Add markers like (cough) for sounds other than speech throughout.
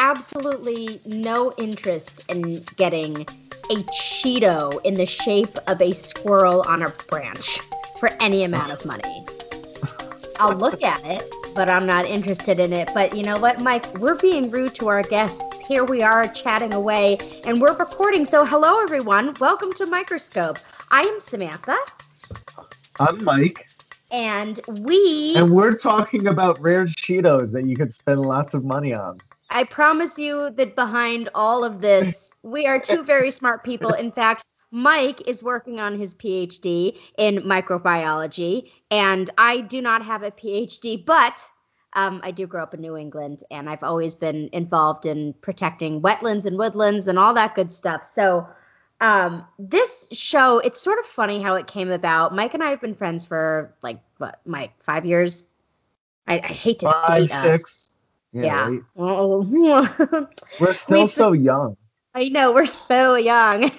absolutely no interest in getting a Cheeto in the shape of a squirrel on a branch for any amount of money. I'll look at it, but I'm not interested in it. But you know what, Mike? We're being rude to our guests. Here we are chatting away, and we're recording. So, hello, everyone. Welcome to Microscope. I am Samantha. I'm Mike. And we. And we're talking about rare Cheetos that you could spend lots of money on. I promise you that behind all of this, (laughs) we are two very smart people. In fact, Mike is working on his PhD in microbiology, and I do not have a PhD, but um, I do grow up in New England, and I've always been involved in protecting wetlands and woodlands and all that good stuff. So, um, this show, it's sort of funny how it came about. Mike and I have been friends for like what, Mike, five years? I, I hate to five, date six. us. Yeah. Yeah. right? Oh. (laughs) We're still so young. I know we're so young,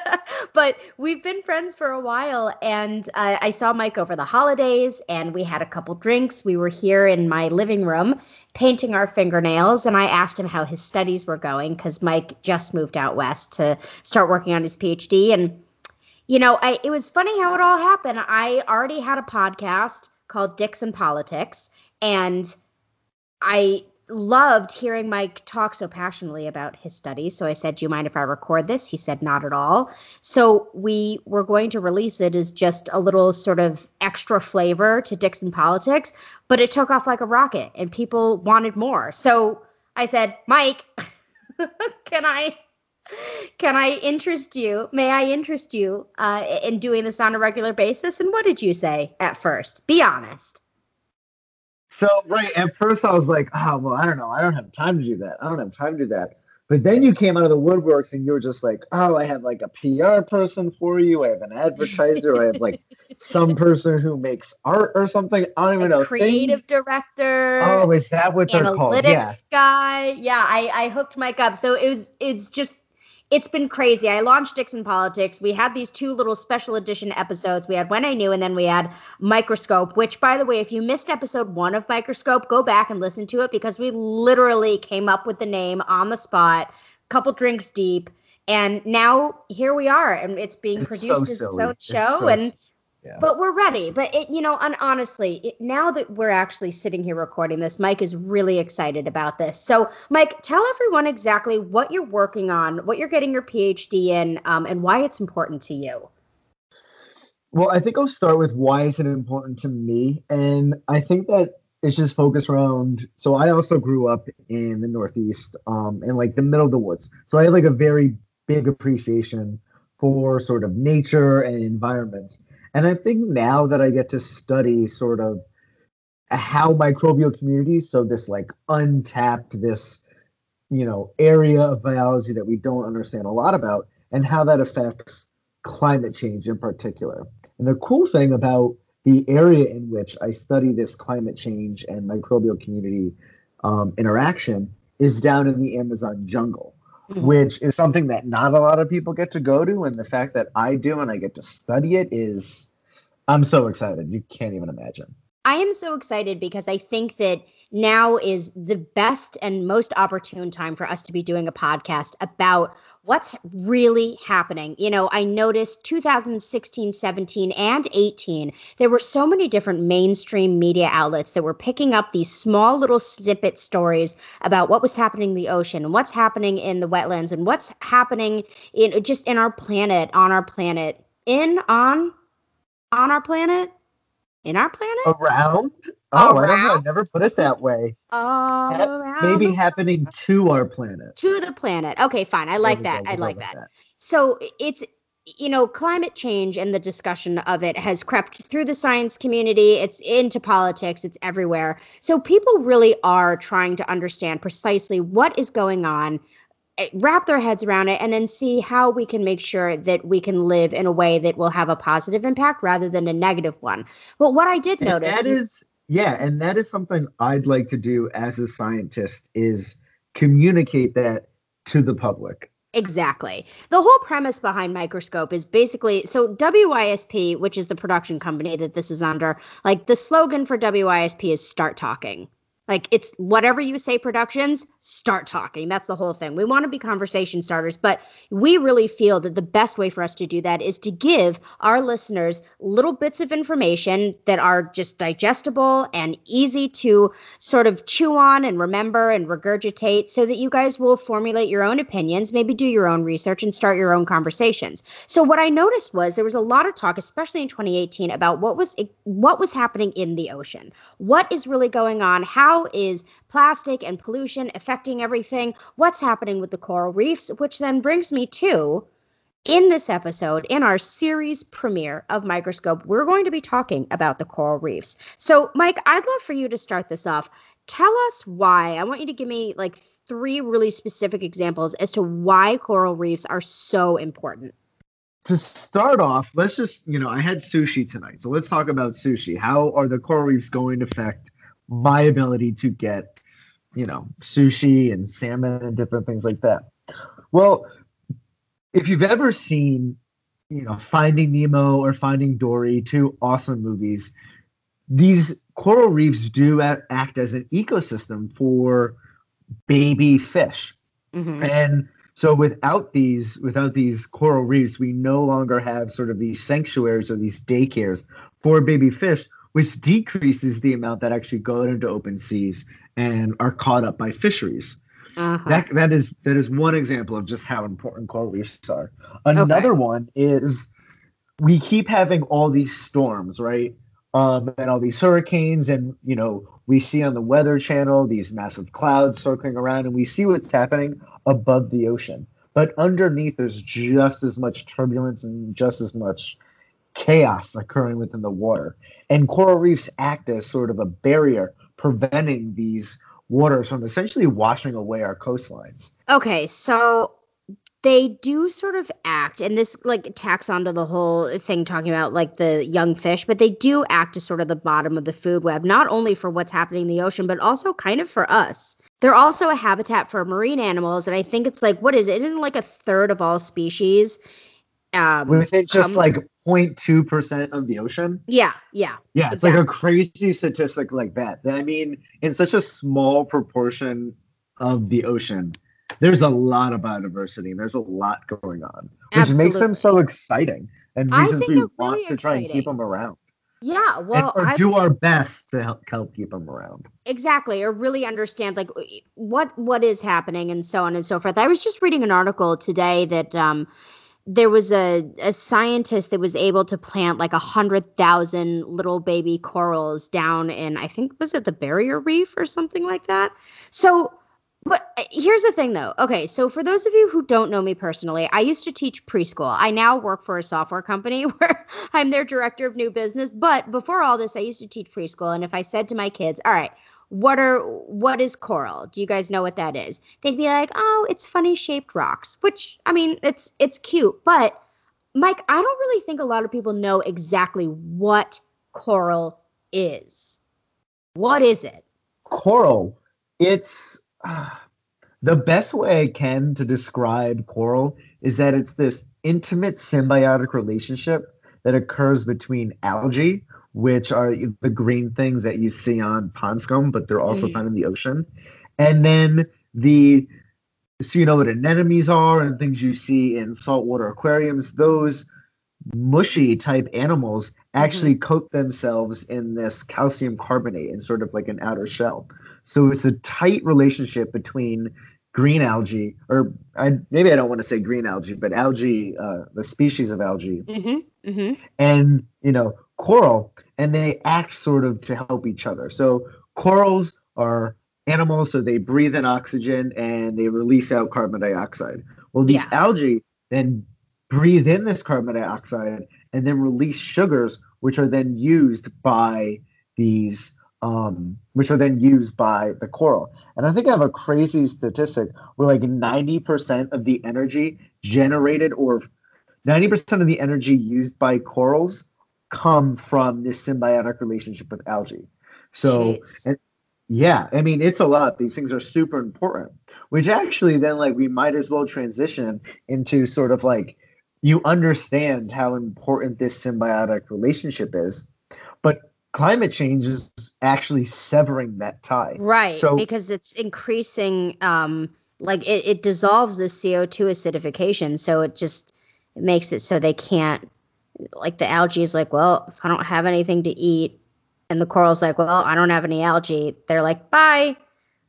(laughs) but we've been friends for a while. And uh, I saw Mike over the holidays, and we had a couple drinks. We were here in my living room painting our fingernails, and I asked him how his studies were going because Mike just moved out west to start working on his PhD. And you know, I, it was funny how it all happened. I already had a podcast called Dixon Politics, and I loved hearing Mike talk so passionately about his studies. So I said, Do you mind if I record this? He said, Not at all. So we were going to release it as just a little sort of extra flavor to Dixon Politics, but it took off like a rocket and people wanted more. So I said, Mike, (laughs) can I? Can I interest you? May I interest you uh, in doing this on a regular basis? And what did you say at first? Be honest. So right at first I was like, oh well, I don't know, I don't have time to do that. I don't have time to do that. But then you came out of the woodworks and you were just like, oh, I have like a PR person for you. I have an advertiser. I have like (laughs) some person who makes art or something. I don't even know. creative Things- director. Oh, is that what they're analytics called? Yeah. guy. Yeah, I, I hooked Mike up. So it was it's just it's been crazy. I launched Dixon Politics. We had these two little special edition episodes. We had When I Knew, and then we had Microscope, which, by the way, if you missed episode one of Microscope, go back and listen to it because we literally came up with the name on the spot, a couple drinks deep. And now here we are, and it's being It's produced so as its silly. own It's show. so and s- yeah. but we're ready. But it, you know, and honestly, it, now that we're actually sitting here recording this, Mike is really excited about this. So, Mike, tell everyone exactly what you're working on, what you're getting your PhD in, um, and why it's important to you. Well, I think I'll start with why is it important to me, and I think that it's just focused around. So I also grew up in the Northeast, um, in like the middle of the woods. So I have like a very big appreciation for sort of nature and environments. And I think now that I get to study sort of how microbial communities, so this like untapped, this you know area of biology that we don't understand a lot about, and how that affects climate change in particular. And the cool thing about the area in which I study this climate change and microbial community um, interaction is down in the Amazon jungle. Hmm. which is something that not a lot of people get to go to. And the fact that I do and I get to study it is, I'm so excited. You can't even imagine. I am so excited because I think that now is the best and most opportune time for us to be doing a podcast about what's really happening. You know, I noticed 2016, 17, and 18, there were so many different mainstream media outlets that were picking up these small little snippet stories about what was happening in the ocean and what's happening in the wetlands and what's happening in just in our planet, on our planet, in on on our planet, in our planet. Around? Oh, I don't know. I never put it that way. all around Maybe happening to our planet. to the planet. Okay, fine. I like that. go. I We'll like with that. So it's you know, climate change and the discussion of it has crept through the science community. It's into politics. It's everywhere. So people really are trying to understand precisely what is going on, eh, wrap their heads around it, and then see how we can make sure that we can live in a way that will have a positive impact rather than a negative one. But what I did And notice that is yeah, and that is something I'd like to do as a scientist is communicate that to the public. Exactly. The whole premise behind Microscope is basically so WYSP, which is the production company that this is under, like the slogan for WYSP is start talking. Like it's whatever you say productions, start talking. That's the whole thing. We want to be conversation starters, but we really feel that the best way for us to do that is to give our listeners little bits of information that are just digestible and easy to sort of chew on and remember and regurgitate so that you guys will formulate your own opinions, maybe do your own research and start your own conversations. So what I noticed was there was a lot of talk especially in 2018 about what was what was happening in the ocean. What is really going on? How how is plastic and pollution affecting everything? What's happening with the coral reefs? Which then brings me to in this episode, in our series premiere of Microscope, we're going to be talking about the coral reefs. So, Mike, I'd love for you to start this off. Tell us why. I want you to give me like three really specific examples as to why coral reefs are so important. To start off, let's just, you know, I had sushi tonight. So let's talk about sushi. How are the coral reefs going to affect my ability to get, you know, sushi and salmon and different things like that. Well, if you've ever seen, you know, Finding Nemo or Finding Dory, two awesome movies, these coral reefs do act as an ecosystem for baby fish. Mm-hmm. And so without these without these coral reefs, we no longer have sort of these sanctuaries or these daycares for baby fish, which decreases the amount that actually go into open seas and are caught up by fisheries. Uh-huh. That that is that is one example of just how important coral reefs are. Another okay. one is we keep having all these storms, right? Um, and all these hurricanes, and you know we see on the Weather Channel these massive clouds circling around, and we see what's happening above the ocean. But underneath, there's just as much turbulence and just as much chaos occurring within the water. And coral reefs act as sort of a barrier preventing these waters from essentially washing away our coastlines. Okay, so they do sort of act, and this like tacks onto the whole thing talking about like the young fish, but they do act as sort of the bottom of the food web, not only for what's happening in the ocean, but also kind of for us. They're also a habitat for marine animals, and I think it's like what is it? It isn't like a third of all species um, within just come, like 0.2 percent of the ocean. Yeah, yeah, yeah. It's exactly. like a crazy statistic like that. I mean, in such a small proportion of the ocean, there's a lot of biodiversity and there's a lot going on, which Absolutely. makes them so exciting and reasons we want to try and keep them around. Yeah, well, and, or do our best to help, help keep them around. Exactly, or really understand like what what is happening and so on and so forth. I was just reading an article today that um, there was a, a scientist that was able to plant like a hundred thousand little baby corals down in I think was it the barrier reef or something like that. So but uh, here's the thing though. Okay, so for those of you who don't know me personally, I used to teach preschool. I now work for a software company (laughs) where I'm their director of new business. But before all this, I used to teach preschool. And if I said to my kids, all right, what are what is coral? Do you guys know what that is? They'd be like oh it's funny shaped rocks which i mean it's it's cute but mike i don't really think a lot of people know exactly what coral is. What is it? Coral. It's uh, the best way i can to describe coral is that it's this intimate symbiotic relationship that occurs between algae which are the green things that you see on pond scum, but they're also mm-hmm. found in the ocean. And then the so you know what anemones are and things you see in saltwater aquariums, those mushy type animals actually mm-hmm. coat themselves in this calcium carbonate in sort of like an outer shell. So it's a tight relationship between green algae, or I, maybe I don't want to say green algae, but algae, uh, the species of algae, mm-hmm. Mm-hmm. and you know coral and they act sort of to help each other. So corals are animals, so they breathe in oxygen and they release out carbon dioxide. Well, these yeah. algae then breathe in this carbon dioxide and then release sugars, which are then used by these, um, which are then used by the coral. And I think I have a crazy statistic where like 90% of the energy generated or 90% of the energy used by corals come from this symbiotic relationship with algae. So, and, yeah, I mean, it's a lot. These things are super important, which actually then, like, we might as well transition into sort of like you understand how important this symbiotic relationship is. Climate change is actually severing that tie. Right. So, because it's increasing um like it, it dissolves the CO2 acidification. So it just it makes it so they can't like the algae is like, well, if I don't have anything to eat, and the coral's like, well, I don't have any algae, they're like, bye.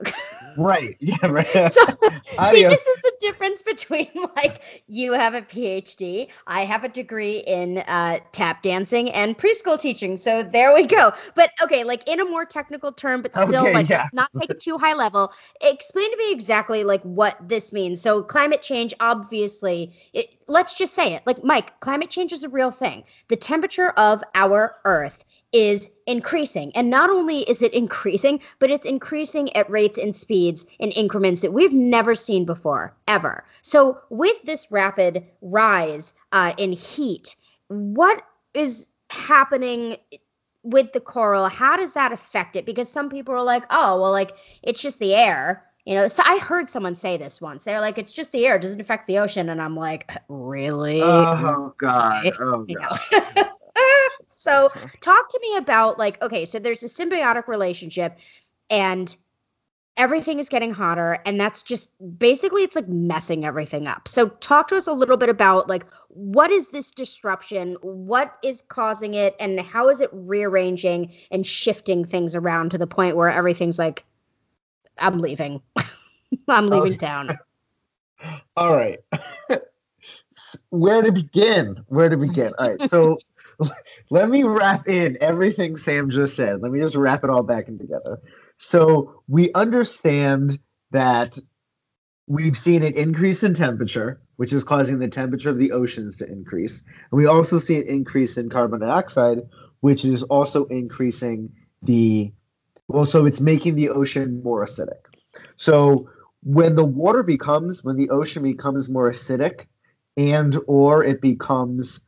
(laughs) right. (laughs) Yeah. Right. (laughs) So, (laughs) see, this is the difference between like you have a PhD, I have a degree in uh, tap dancing and preschool teaching. So there we go. But okay, like in a more technical term, but still okay, like yeah. not it too high level. Explain to me exactly like what this means. So climate change, obviously, it, let's just say it. Like Mike, climate change is a real thing. The temperature of our Earth is increasing. And not only is it (laughs) increasing, but it's increasing at rates and speeds in increments that we've never seen before, ever. So, with this rapid rise uh, in heat, what is happening with the coral? How does that affect it? Because some people are like, oh, well, like it's just the air. You know, so I heard someone say this once. They're like, "It's just the air; it doesn't affect the ocean." And I'm like, "Really?" Oh God! Oh (laughs) God! (laughs) so talk to me about like okay so there's a symbiotic relationship and everything is getting hotter and that's just basically it's like messing everything up so talk to us a little bit about like what is this disruption what is causing it and how is it rearranging and shifting things around to the point where everything's like i'm leaving (laughs) i'm leaving okay. town (laughs) all right (laughs) where to begin where to begin all right so let me wrap in everything Sam just said. Let me just wrap it all back in together. So we understand that we've seen an increase in temperature, which is causing the temperature of the oceans to increase. And we also see an increase in carbon dioxide, which is also increasing the well, so it's making the ocean more acidic. So when the water becomes, when the ocean becomes more acidic and or it becomes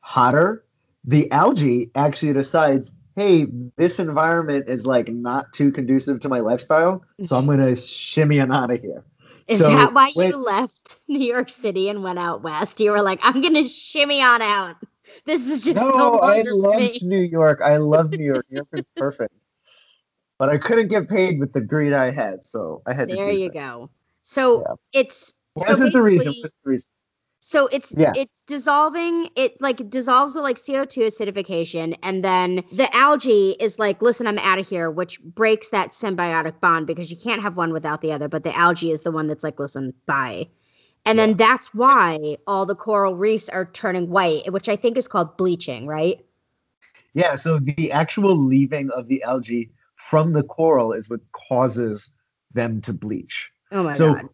hotter, the algae actually decides, hey, this environment is like not too conducive to my lifestyle, so I'm gonna shimmy on out of here. Is so, that why when, you left New York City and went out west? You were like, I'm gonna shimmy on out. This is just no. no I loved New York. I love New York. New York is (laughs) perfect. But I couldn't get paid with the greed I had, so I had there to. There you go. So yeah. it's wasn't so the reason. Was the reason. So it's yeah. it's dissolving. It like dissolves the like CO two acidification, and then the algae is like, listen, I'm out of here, which breaks that symbiotic bond because you can't have one without the other. But the algae is the one that's like, listen, bye. And yeah. then that's why all the coral reefs are turning white, which I think is called bleaching, right? Yeah. So the actual leaving of the algae from the coral is what causes them to bleach. Oh my so god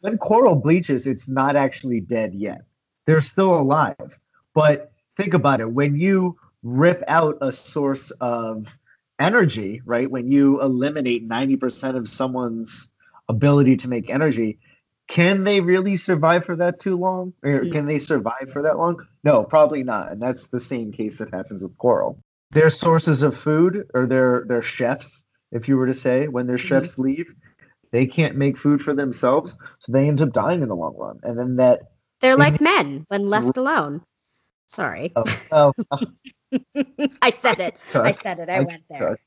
when coral bleaches, it's not actually dead yet. They're still alive. But think about it when you rip out a source of energy, right? When you eliminate 90% of someone's ability to make energy, can they really survive for that too long? Or mm. can they survive for that long? No, probably not. And that's the same case that happens with coral. Their sources of food or their their chefs, if you were to say, when their mm-hmm. chefs leave, they can't make food for themselves, so they end up dying in the long run. And then that they're like men when left alone. Sorry. Oh, oh, (laughs) oh. I said it. (laughs) I said it. I, I went there.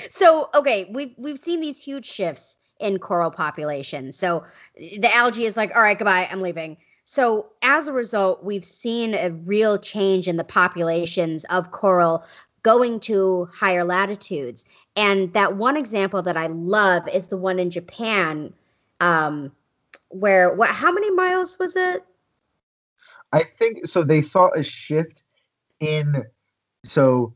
(laughs) so okay, we've we've seen these huge shifts in coral populations. So the algae is like, all right, goodbye, I'm leaving. So as a result, we've seen a real change in the populations of coral going to higher latitudes. And that one example that I love is the one in Japan, um, where what? How many miles was it? I think so. They saw a shift in so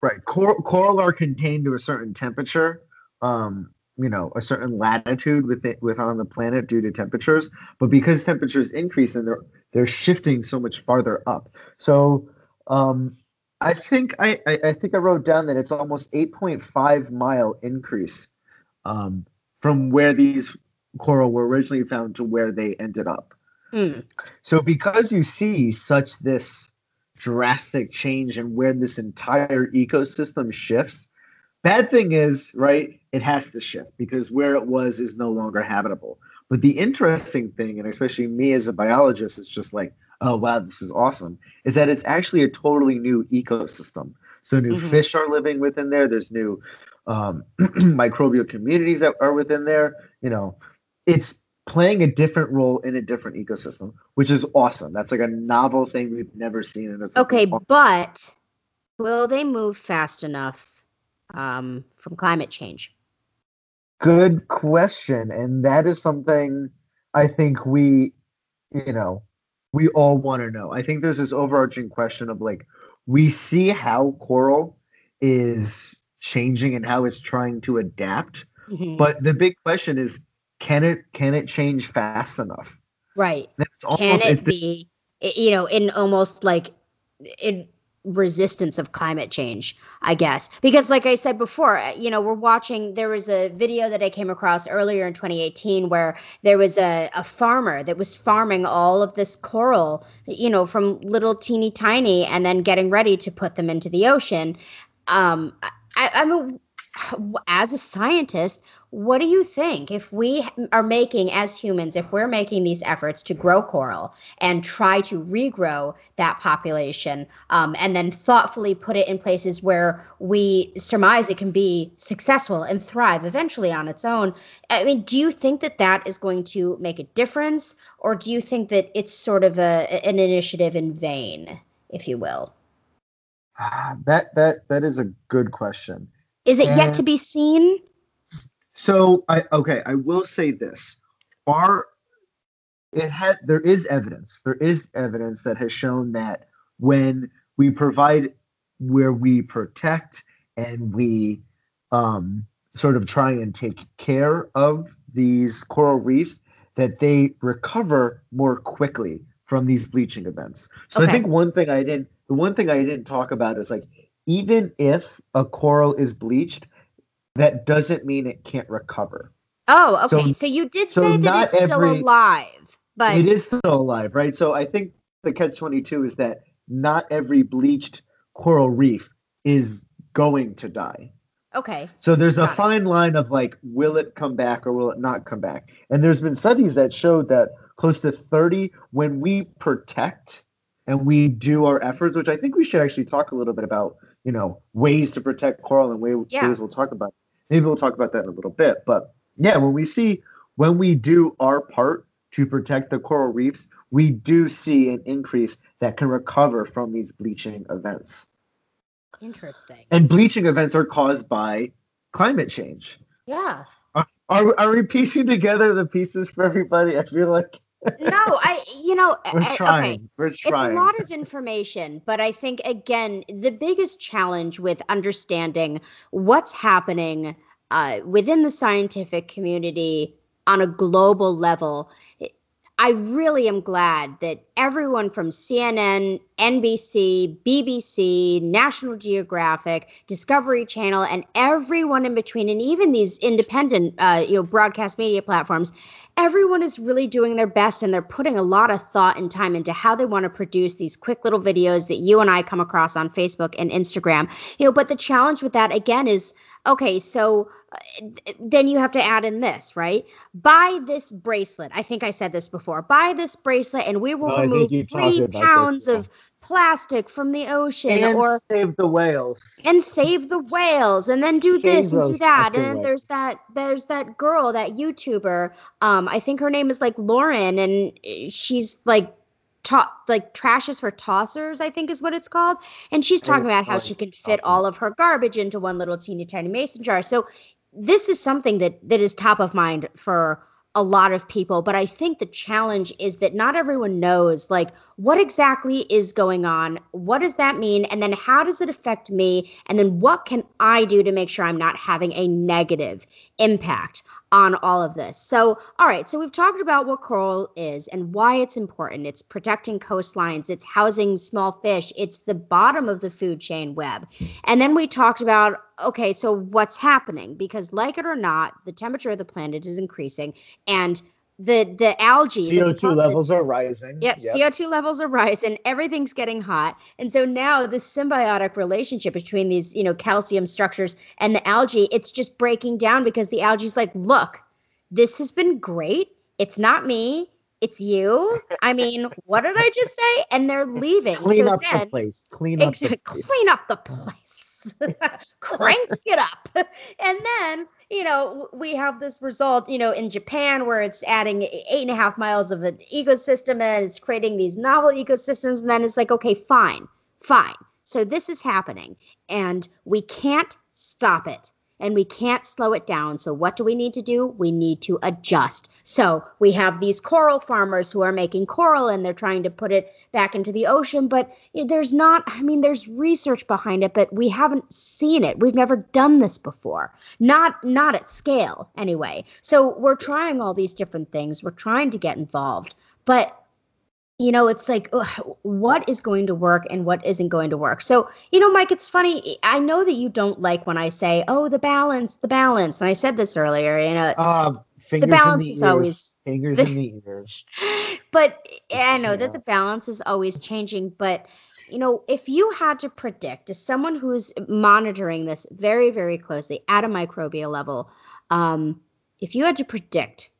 right coral, coral are contained to a certain temperature. Um, you know a certain latitude with it with on the planet due to temperatures but because temperatures increase and they're they're shifting so much farther up so um I think I, I, I think I wrote down that it's almost 8.5 mile increase um, from where these coral were originally found to where they ended up. Mm. So because you see such this drastic change in where this entire ecosystem shifts, bad thing is right it has to shift because where it was is no longer habitable. But the interesting thing, and especially me as a biologist, is just like oh wow this is awesome is that it's actually a totally new ecosystem So new Mhm. fish are living within there. There's new um, (clears throat) microbial communities that are within there. You know, it's playing a different role in a different ecosystem, which is awesome. That's like a novel thing we've never seen. And it's Okay, but will they move fast enough um, from climate change? Good question. And that is something I think we, you know, we all want to know. I think there's this overarching question of like, we see how coral is changing and how it's trying to adapt. Mhm. But the big question is, can it can it change fast enough? right. That's Can almost it's it be, you know, in almost like in resistance of climate change, I guess? Because, like I said before, uh, you know, we're watching. There was a video that I came across earlier in 2018 where there was a, a farmer that was farming all of this coral, you know, from little teeny tiny, and then getting ready to put them into the ocean. Um, I, I mean, as a scientist, what do you think if we are making, as humans, if we're making these efforts to grow coral and try to regrow that population um, and then thoughtfully put it in places where we surmise it can be successful and thrive eventually on its own? I mean, do you think that that is going to make a difference, or do you think that it's sort of a, an initiative in vain, if you will? Ah, that that that is a good question. Is it yet to be seen? So I okay, I will say this. Our it had there is evidence. There is evidence that has shown that when we provide where we protect and we um sort of try and take care of these coral reefs that they recover more quickly from these bleaching events. So Okay. I think one thing I didn't the one thing I didn't talk about is like even if a coral is bleached, that doesn't mean it can't recover. Oh, okay. So, you did so say that it's still alive, but it is still alive, right? So I think the catch 22 is that not every bleached coral reef is going to die. okay. So there's a Got it. fine line of like, will it come back or will it not come back? And there's been studies that showed that close to 30, when we protect and we do our efforts, which I think we should actually talk a little bit about, you know, ways to protect coral and way, Yeah. ways we'll talk about. Maybe we'll talk about that in a little bit. But yeah, when we see, when we do our part to protect the coral reefs, we do see an increase that can recover from these bleaching events. Interesting. And bleaching events are caused by climate change. Yeah. Are, are we piecing together the pieces for everybody? I feel like No, I, you know, (laughs) we're trying. okay. We're trying. It's a lot of information, but I think, again, the biggest challenge with understanding what's happening uh, within the scientific community on a global level. I really am glad that everyone from CNN, NBC, BBC, National Geographic, Discovery Channel, and everyone in between, and even these independent, uh, you know, broadcast media platforms, everyone is really doing their best, and they're putting a lot of thought and time into how they want to produce these quick little videos that you and I come across on Facebook and Instagram. You know, but the challenge with that again is okay, so uh, then you have to add in this, right? Buy this bracelet. I think I said this before. Buy this bracelet, and we will remove three about this pounds of plastic from the ocean, and or save the whales. and save the whales and then do Save this and do that and then whales. there's that there's that girl that youtuber um i think her name is like lauren and uh, she's like ta- like Trash is for Tossers i think is what it's called. And she's talking oh, about how like she can fit all of her garbage into one little teeny tiny mason jar. So this is something that that is top of mind for a lot of people. But i think the challenge is that not everyone knows like what exactly is going on? What does that mean? And then how does it affect me? And then what can i do to make sure i'm not having a negative impact on all of this. So all right so we've talked about what coral is and why it's important. It's protecting coastlines. It's housing small fish. It's the bottom of the food chain web. And then we talked about okay so what's happening? Because like it or not the temperature of the planet is increasing and the the algae CO2 above levels this- are rising. Yep, CO2 levels are rising, everything's getting hot. And so now the symbiotic relationship between these, you know, calcium structures and the algae, it's just breaking down because the algae's like, look, this has been great. It's not me. it's you. I mean, what did I just say? And they're (laughs) leaving. Clean so up then, the place. Clean up ex- the place. clean up the place. (laughs) Crank it up. (laughs) And then, you know, we have this result, you know, in Japan where it's adding eight and a half miles of an ecosystem and it's creating these novel ecosystems. And then it's like, okay, fine, fine. So this is happening and we can't stop it and we can't slow it down. So, what do we need to do? We need to adjust. So, we have these coral farmers who are making coral and they're trying to put it back into the ocean, but there's not, I mean, there's research behind it, but we haven't seen it. We've never done this before. Not not at scale anyway. So, we're trying all these different things. We're trying to get involved. But you know, it's like ugh, what is going to work and what isn't going to work. So, you know, Mike, it's funny. I know that you don't like when I say, "Oh, the balance, the balance." And I said this earlier. You know, Uh, fingers balance the balance is ears, always- fingers the- in the ears. (laughs) but I know that the balance is always changing. But you know, if you had to predict, as someone who's monitoring this very, very closely at a microbial level, um, if you had to predict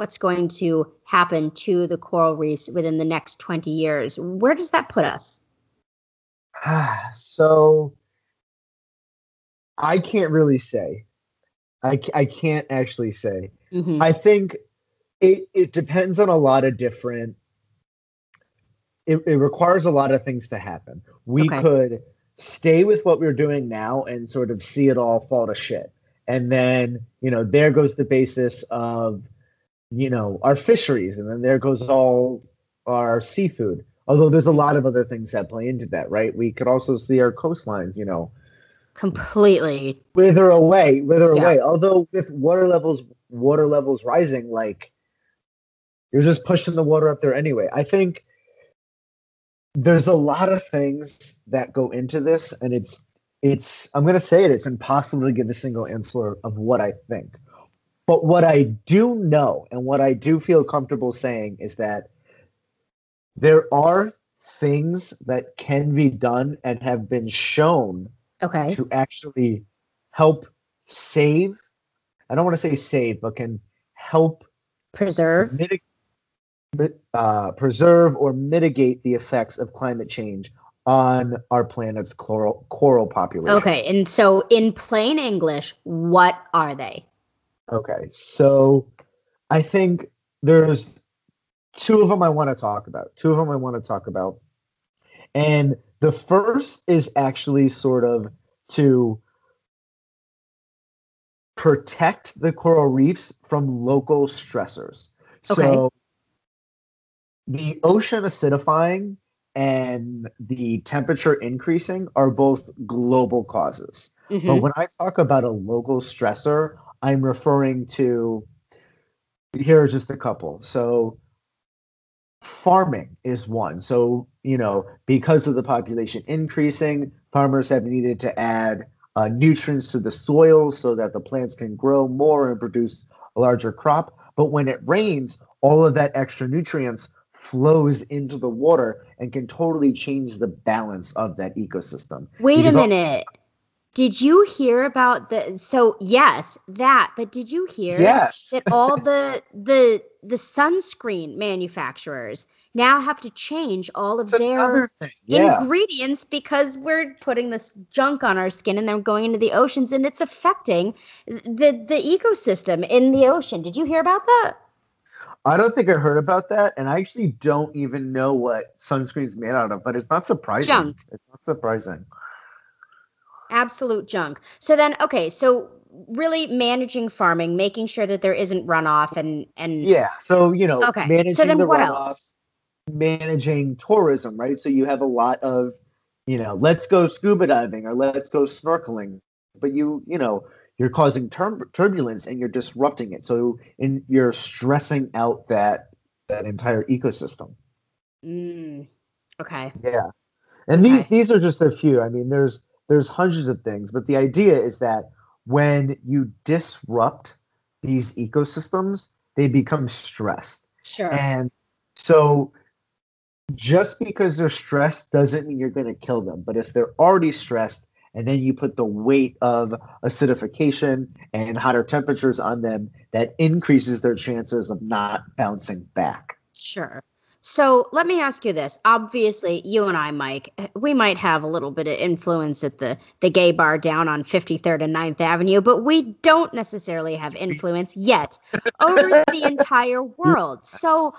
what's going to happen to the coral reefs within the next 20 years, where does that put us? (sighs) so I can't really say. I, I can't actually say. Mhm. I think it, it depends on a lot of different. It, it requires a lot of things to happen. We Okay. could stay with what we're doing now and sort of see it all fall to shit. And then, you know, there goes the basis of, you know, our fisheries. And then there goes all our seafood. Although there's a lot of other things that play into that, right? We could also see our coastlines, you know, Completely. wither away, wither Yeah. away. Although with water levels, water levels rising, like you're just pushing the water up there anyway. I think there's a lot of things that go into this, and it's it's I'm gonna say it. It's impossible to give a single answer of what I think. But what I do know, and what I do feel comfortable saying, is that there are things that can be done and have been shown Okay. to actually help save. I don't want to say save, but can help Preserve. mitig- uh, preserve or mitigate the effects of climate change on our planet's coral, coral population. Okay. And so, in plain English, what are they? Okay. So I think there's two of them I want to talk about. Two of them I want to talk about. And the first is actually sort of to protect the coral reefs from local stressors. Okay. So the ocean acidifying and the temperature increasing are both global causes. Mhm. But when I talk about a local stressor, I'm referring to here are just a couple. So farming is one. So, you know, because of the population increasing, farmers have needed to add uh, nutrients to the soil so that the plants can grow more and produce a larger crop. But when it rains, all of that extra nutrients flows into the water and can totally change the balance of that ecosystem. Wait a Because all- minute. Did you hear about the so yes, that, but did you hear Yes. that all the the the sunscreen manufacturers now have to change all of That's their. Yeah. ingredients because we're putting this junk on our skin and then going into the oceans and it's affecting the the ecosystem in the ocean. Did you hear about that? I don't think I heard about that, and I actually don't even know what sunscreen's made out of. But it's not surprising. Junk. It's not surprising. Absolute junk. So then okay, so really managing farming, making sure that there isn't runoff and and Yeah. So you know, Okay. managing So then the what runoff, else? managing tourism, right? So you have a lot of, you know, let's go scuba diving or let's go snorkeling, but you, you know, you're causing tur- turbulence and you're disrupting it. So in you're stressing out that that entire ecosystem. Mm, okay. Yeah. And these these are just a few. I mean, there's there's hundreds of things, but the idea is that when you disrupt these ecosystems, they become stressed. Sure. And so just because they're stressed doesn't mean you're going to kill them, but if they're already stressed and then you put the weight of acidification and hotter temperatures on them, that increases their chances of not bouncing back. Sure. So let me ask you this. Obviously, you and I, Mike, we might have a little bit of influence at the the gay bar down on 53rd and 9th Avenue, but we don't necessarily have influence yet over the (laughs) entire world. So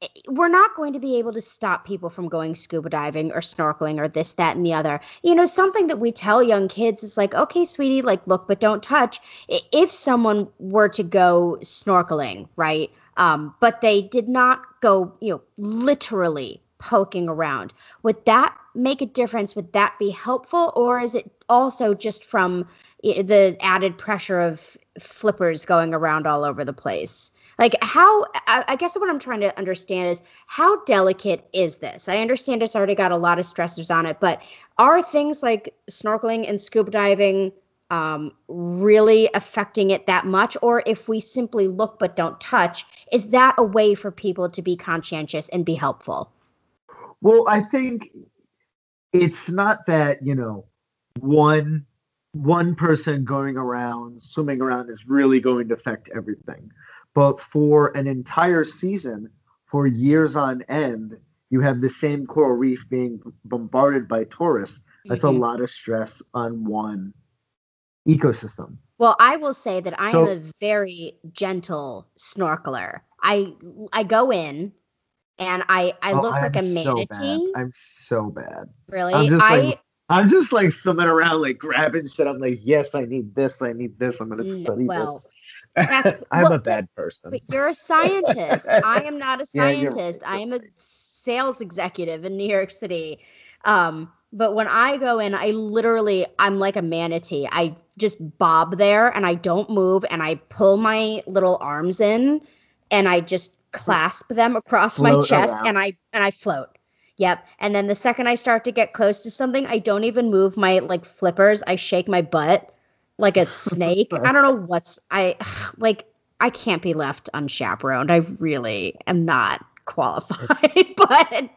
eh, we're not going to be able to stop people from going scuba diving or snorkeling or this, that, and the other. You know, something that we tell young kids is like, okay, sweetie, like look but don't touch. If someone were to go snorkeling, right? Um, but they did not go, you know, literally poking around. Would that make a difference? Would that be helpful, or is it also just from the added pressure of flippers going around all over the place? Like, how, I, guess what I'm trying to understand is how delicate is this? I understand it's already got a lot of stressors on it, but are things like snorkeling and scuba diving um, really affecting it that much, or if we simply look but don't touch, is that a way for people to be conscientious and be helpful? Well, I think it's not that you know one one person going around swimming around is really going to affect everything, but for an entire season, for years on end, you have the same coral reef being bombarded by tourists. That's mm-hmm. a lot of stress on one ecosystem. Well, I will say that I so, am a very gentle snorkeler. I I go in and I I oh, look like a manatee. So I'm so bad. Really? I'm just, I like, I'm just like swimming around like grabbing shit. I'm like, yes, I need this. I need this. I'm gonna study well, this. (laughs) I'm well, a bad person. But you're a scientist. (laughs) I am not a scientist. Yeah, I am a sales executive in New York City. Um, but when I go in, I literally I'm like a manatee. I just bob there and I don't move and I pull my little arms in and I just clasp them across float my chest around. and I and I float. Yep. And then the second I start to get close to something, I don't even move my like flippers. I shake my butt like a (laughs) snake. I don't know what's I (sighs) like I can't be left unchaperoned. I really am not qualified. (laughs) but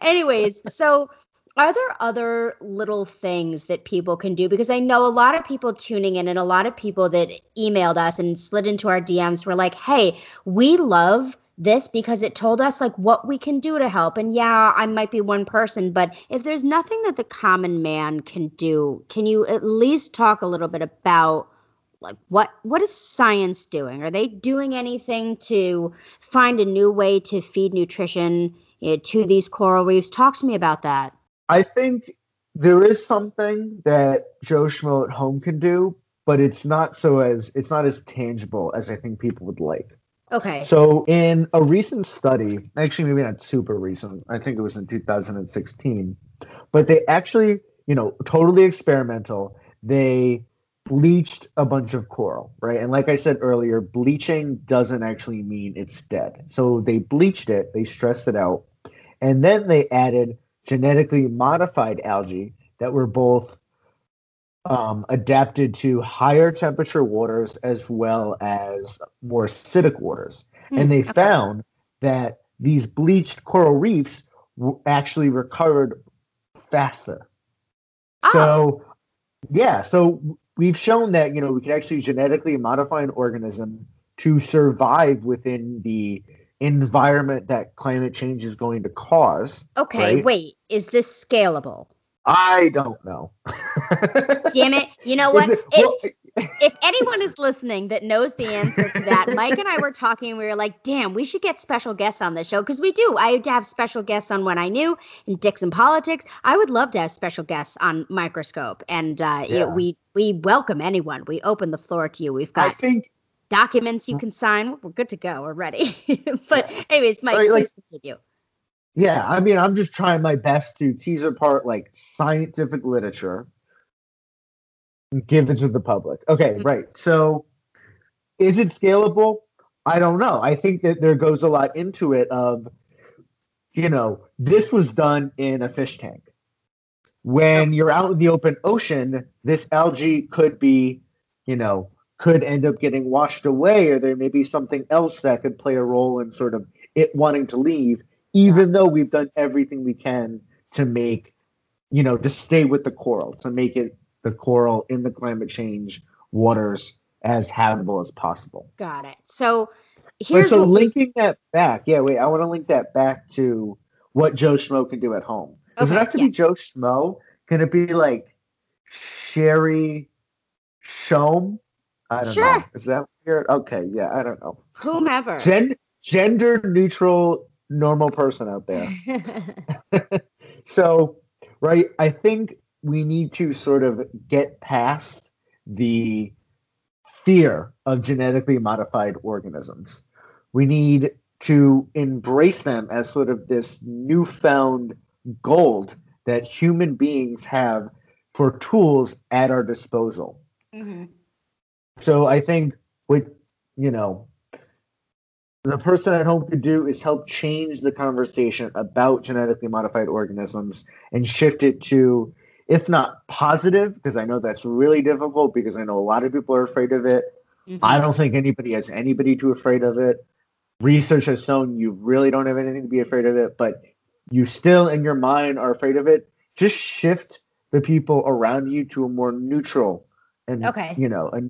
anyways, so are there other little things that people can do? Because i know a lot of people tuning in and a lot of people that emailed us and slid into our dms were like hey we love this because it told us like what we can do to help. And yeah i might be one person but if there's nothing that the common man can do can you at least talk a little bit about like what what is science doing? Are they doing anything to find a new way to feed nutrition you know, to these coral reefs? Talk to me about that I think there is something that Joe Schmo at home can do, but it's not so as it's not as tangible as I think people would like. Okay. So in a recent study, actually maybe not super recent, I think it was in 2016, but they actually, you know, totally experimental. They bleached a bunch of coral, right? And like I said earlier, bleaching doesn't actually mean it's dead. So they bleached it, they stressed it out, and then they added genetically modified algae that were both um, adapted to higher temperature waters as well as more acidic waters. Mm, and they found that these bleached coral reefs w- actually recovered faster. Oh. So, yeah, so we've shown that, you know, we can actually genetically modify an organism to survive within the environment that climate change is going to cause. Okay, right? wait, is this scalable? I don't know. (laughs) Damn it. You know what? It, well, if, if anyone is listening that knows the answer to that, Mike and I were talking and we were like, damn, we should get special guests on the show because we do. I have special guests on When I Knew and Dixon Politics. I would love to have special guests on Microscope. And uh, yeah. you know, we we welcome anyone. We open the floor to you. We've got I think documents you can sign. We're good to go. We're ready. (laughs) but anyways, Mike, right, please like, continue. Yeah, I mean, I'm just trying my best to tease apart like scientific literature and give it to the public. Okay, mm-hmm. right. So is it scalable? I don't know. I think that there goes a lot into it of you know, this was done in a fish tank. When you're out in the open ocean, this algae could be, you know, could end up getting washed away, or there may be something else that could play a role in sort of it wanting to leave, even though we've done everything we can to make, you know, to stay with the coral, to make it the coral in the climate change waters as habitable as possible. Got it. So oh, here's so what we- linking that back. Yeah, wait. I want to link that back to what Joe Schmo can do at home. Does it have to be. Joe Schmo? Can it be like Sherry Shome? I don't Sure. know. Is that weird? Okay, yeah, I don't know. whomever. Gen- gender neutral normal person out there. (laughs) so, right, I think we need to sort of get past the fear of genetically modified organisms. We need to embrace them as sort of this newfound gold that human beings have for tools at our disposal. Mhm. So I think what you know the person at home could do is help change the conversation about genetically modified organisms and shift it to if not positive because I know that's really difficult because I know a lot of people are afraid of it. Mhm. I don't think anybody has anybody too afraid of it. Research has shown you really don't have anything to be afraid of it, but you still in your mind are afraid of it. Just shift the people around you to a more neutral and Okay. you know, a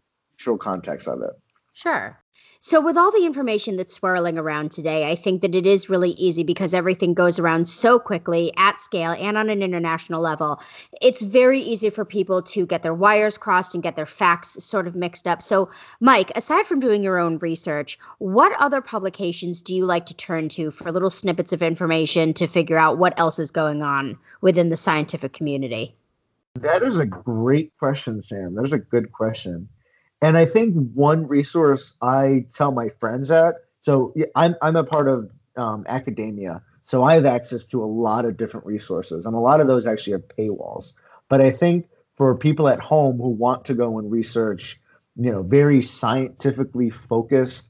neutral context of it. Sure. So, with all the information that's swirling around today, I think that it is really easy because everything goes around so quickly at scale and on an international level. It's very easy for people to get their wires crossed and get their facts sort of mixed up. So, Mike, aside from doing your own research, what other publications do you like to turn to for little snippets of information to figure out what else is going on within the scientific community? That is a great question, Sam. That's a good question. And I think one resource I tell my friends at, so I'm, I'm a part of um, academia, so I have access to a lot of different resources, and a lot of those actually have paywalls. But I think for people at home who want to go and research, you know, very scientifically focused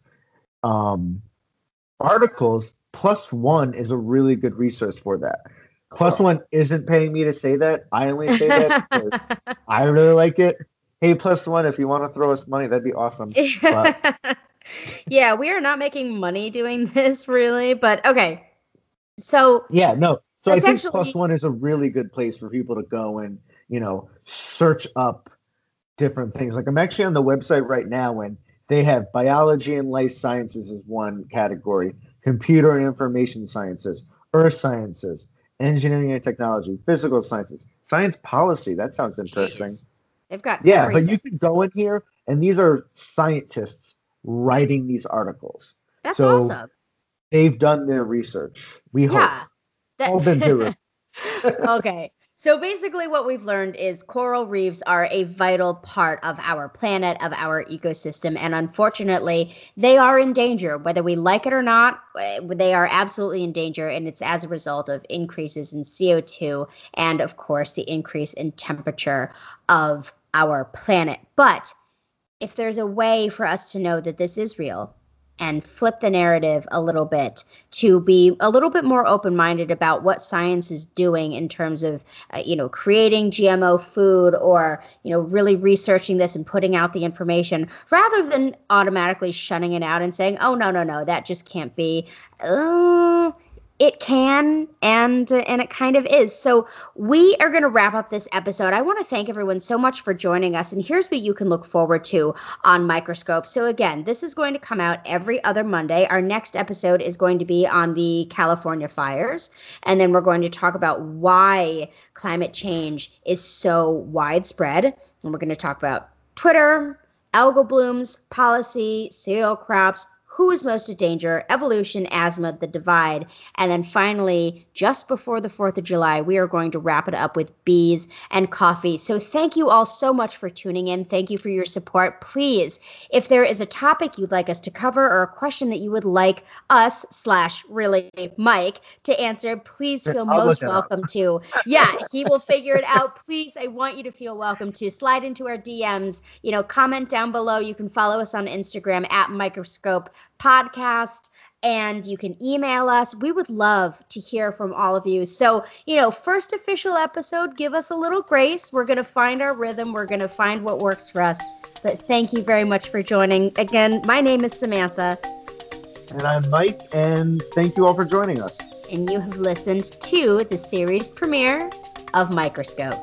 um, articles, PLOS ONE is a really good resource for that. PLOS ONE isn't paying me to say that. I only say that because I really like it. Hey, PLOS ONE, if you want to throw us money, that'd be awesome. (laughs) Yeah, we are not making money doing (laughs) this really, but okay. So, Yeah, no. So I think PLOS ONE is a really good place for people to go and you know search up different things. Like I'm actually on the website right now, and they have biology and life sciences as one category, computer and information sciences, earth sciences, engineering and technology, physical sciences, science policy. That sounds interesting. jeez, they've got Yeah, but you can go in here, and these are scientists writing these articles. That's so- awesome. They've done their research. We hope. That- All been through it. (laughs) (laughs) okay. So basically, what we've learned is coral reefs are a vital part of our planet, of our ecosystem. And unfortunately, they are in danger. Whether we like it or not, eh, they are absolutely in danger. And it's as a result of increases in CO2 and, of course, the increase in temperature of our planet. But if there's a way for us to know that this is real, and flip the narrative a little bit to be a little bit more open-minded about what science is doing in terms of uh, you know creating gmo food or you know really researching this and putting out the information rather than automatically shutting it out and saying oh no no no that just can't be uh, it can and uh, and it kind of is. So we are going to wrap up this episode. I want to thank everyone so much for joining us and here's what you can look forward to on microscope. So again this is going to come out every other monday. Our next episode is going to be on the california fires and then we're going to talk about why climate change is so widespread. And we're going to talk about twitter algal blooms policy cereal crops who is most in danger, evolution, asthma, the divide. And then finally, just before the 4th of July, we are going to wrap it up with bees and coffee. So thank you all so much for tuning in. Thank you for your support. Please, if there is a topic you'd like us to cover or a question that you would like us slash really Mike to answer, please feel I'll most welcome to. Yeah, he will figure it out. Please, I want you to feel welcome to slide into our DMs, you know, comment down below. You can follow us on Instagram at microscope podcast and you can email us. We would love to hear from all of you. So, you know, first official episode, give us a little grace. We're going to find our rhythm, we're going to find what works for us. But thank you very much for joining. Again, my name is Samantha, And I'm Mike, and thank you all for joining us. and you have listened to the series premiere of Microscope.